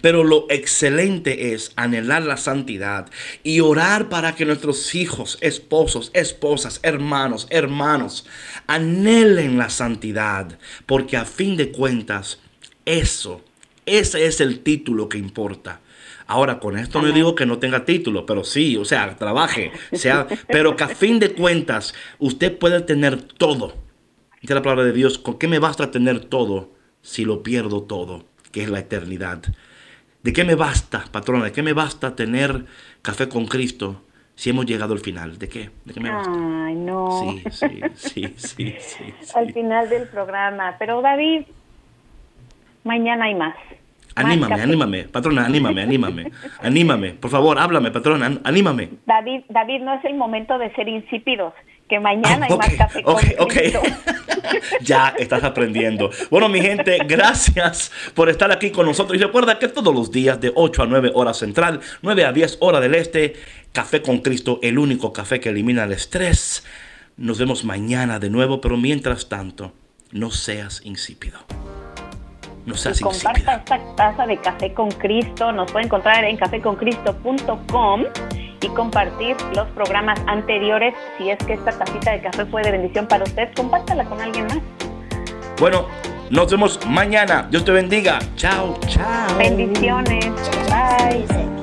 pero lo excelente es anhelar la santidad y orar para que nuestros hijos, esposos, esposas, hermanos, hermanos, anhelen la santidad. Porque a fin de cuentas, eso, ese es el título que importa. Ahora, con esto no digo que no tenga título, pero sí, o sea, trabaje, sea, pero que a fin de cuentas usted puede tener todo. Dice la palabra de Dios, ¿con qué me basta tener todo si lo pierdo todo? Que es la eternidad. ¿De qué me basta, patrona? ¿De qué me basta tener café con Cristo si hemos llegado al final? ¿De qué? ¿De qué me basta? Ay, no. Sí, sí, sí, sí, (laughs) sí. Al final del programa. Pero David, mañana hay más. Anímame, anímame, patrona, anímame, anímame, anímame, por favor, háblame, patrona, an- anímame. David, David, no es el momento de ser insípidos. Que mañana Ah, hay más café con ok, ok. Cristo. (laughs) ya estás aprendiendo. Bueno, mi gente, gracias por estar aquí con nosotros. Y recuerda que todos los días de 8 a 9 horas central, 9 a 10 horas del este, Café con Cristo, el único café que elimina el estrés. Nos vemos mañana de nuevo, pero mientras tanto, no seas insípido. No seas y comparta esta taza de café con Cristo. Nos puede encontrar en caféconcristo.com y compartir los programas anteriores. Si es que esta tacita de café fue de bendición para usted, compártala con alguien más. Bueno, nos vemos mañana. Dios te bendiga. Chao, chao. Bendiciones. Bye.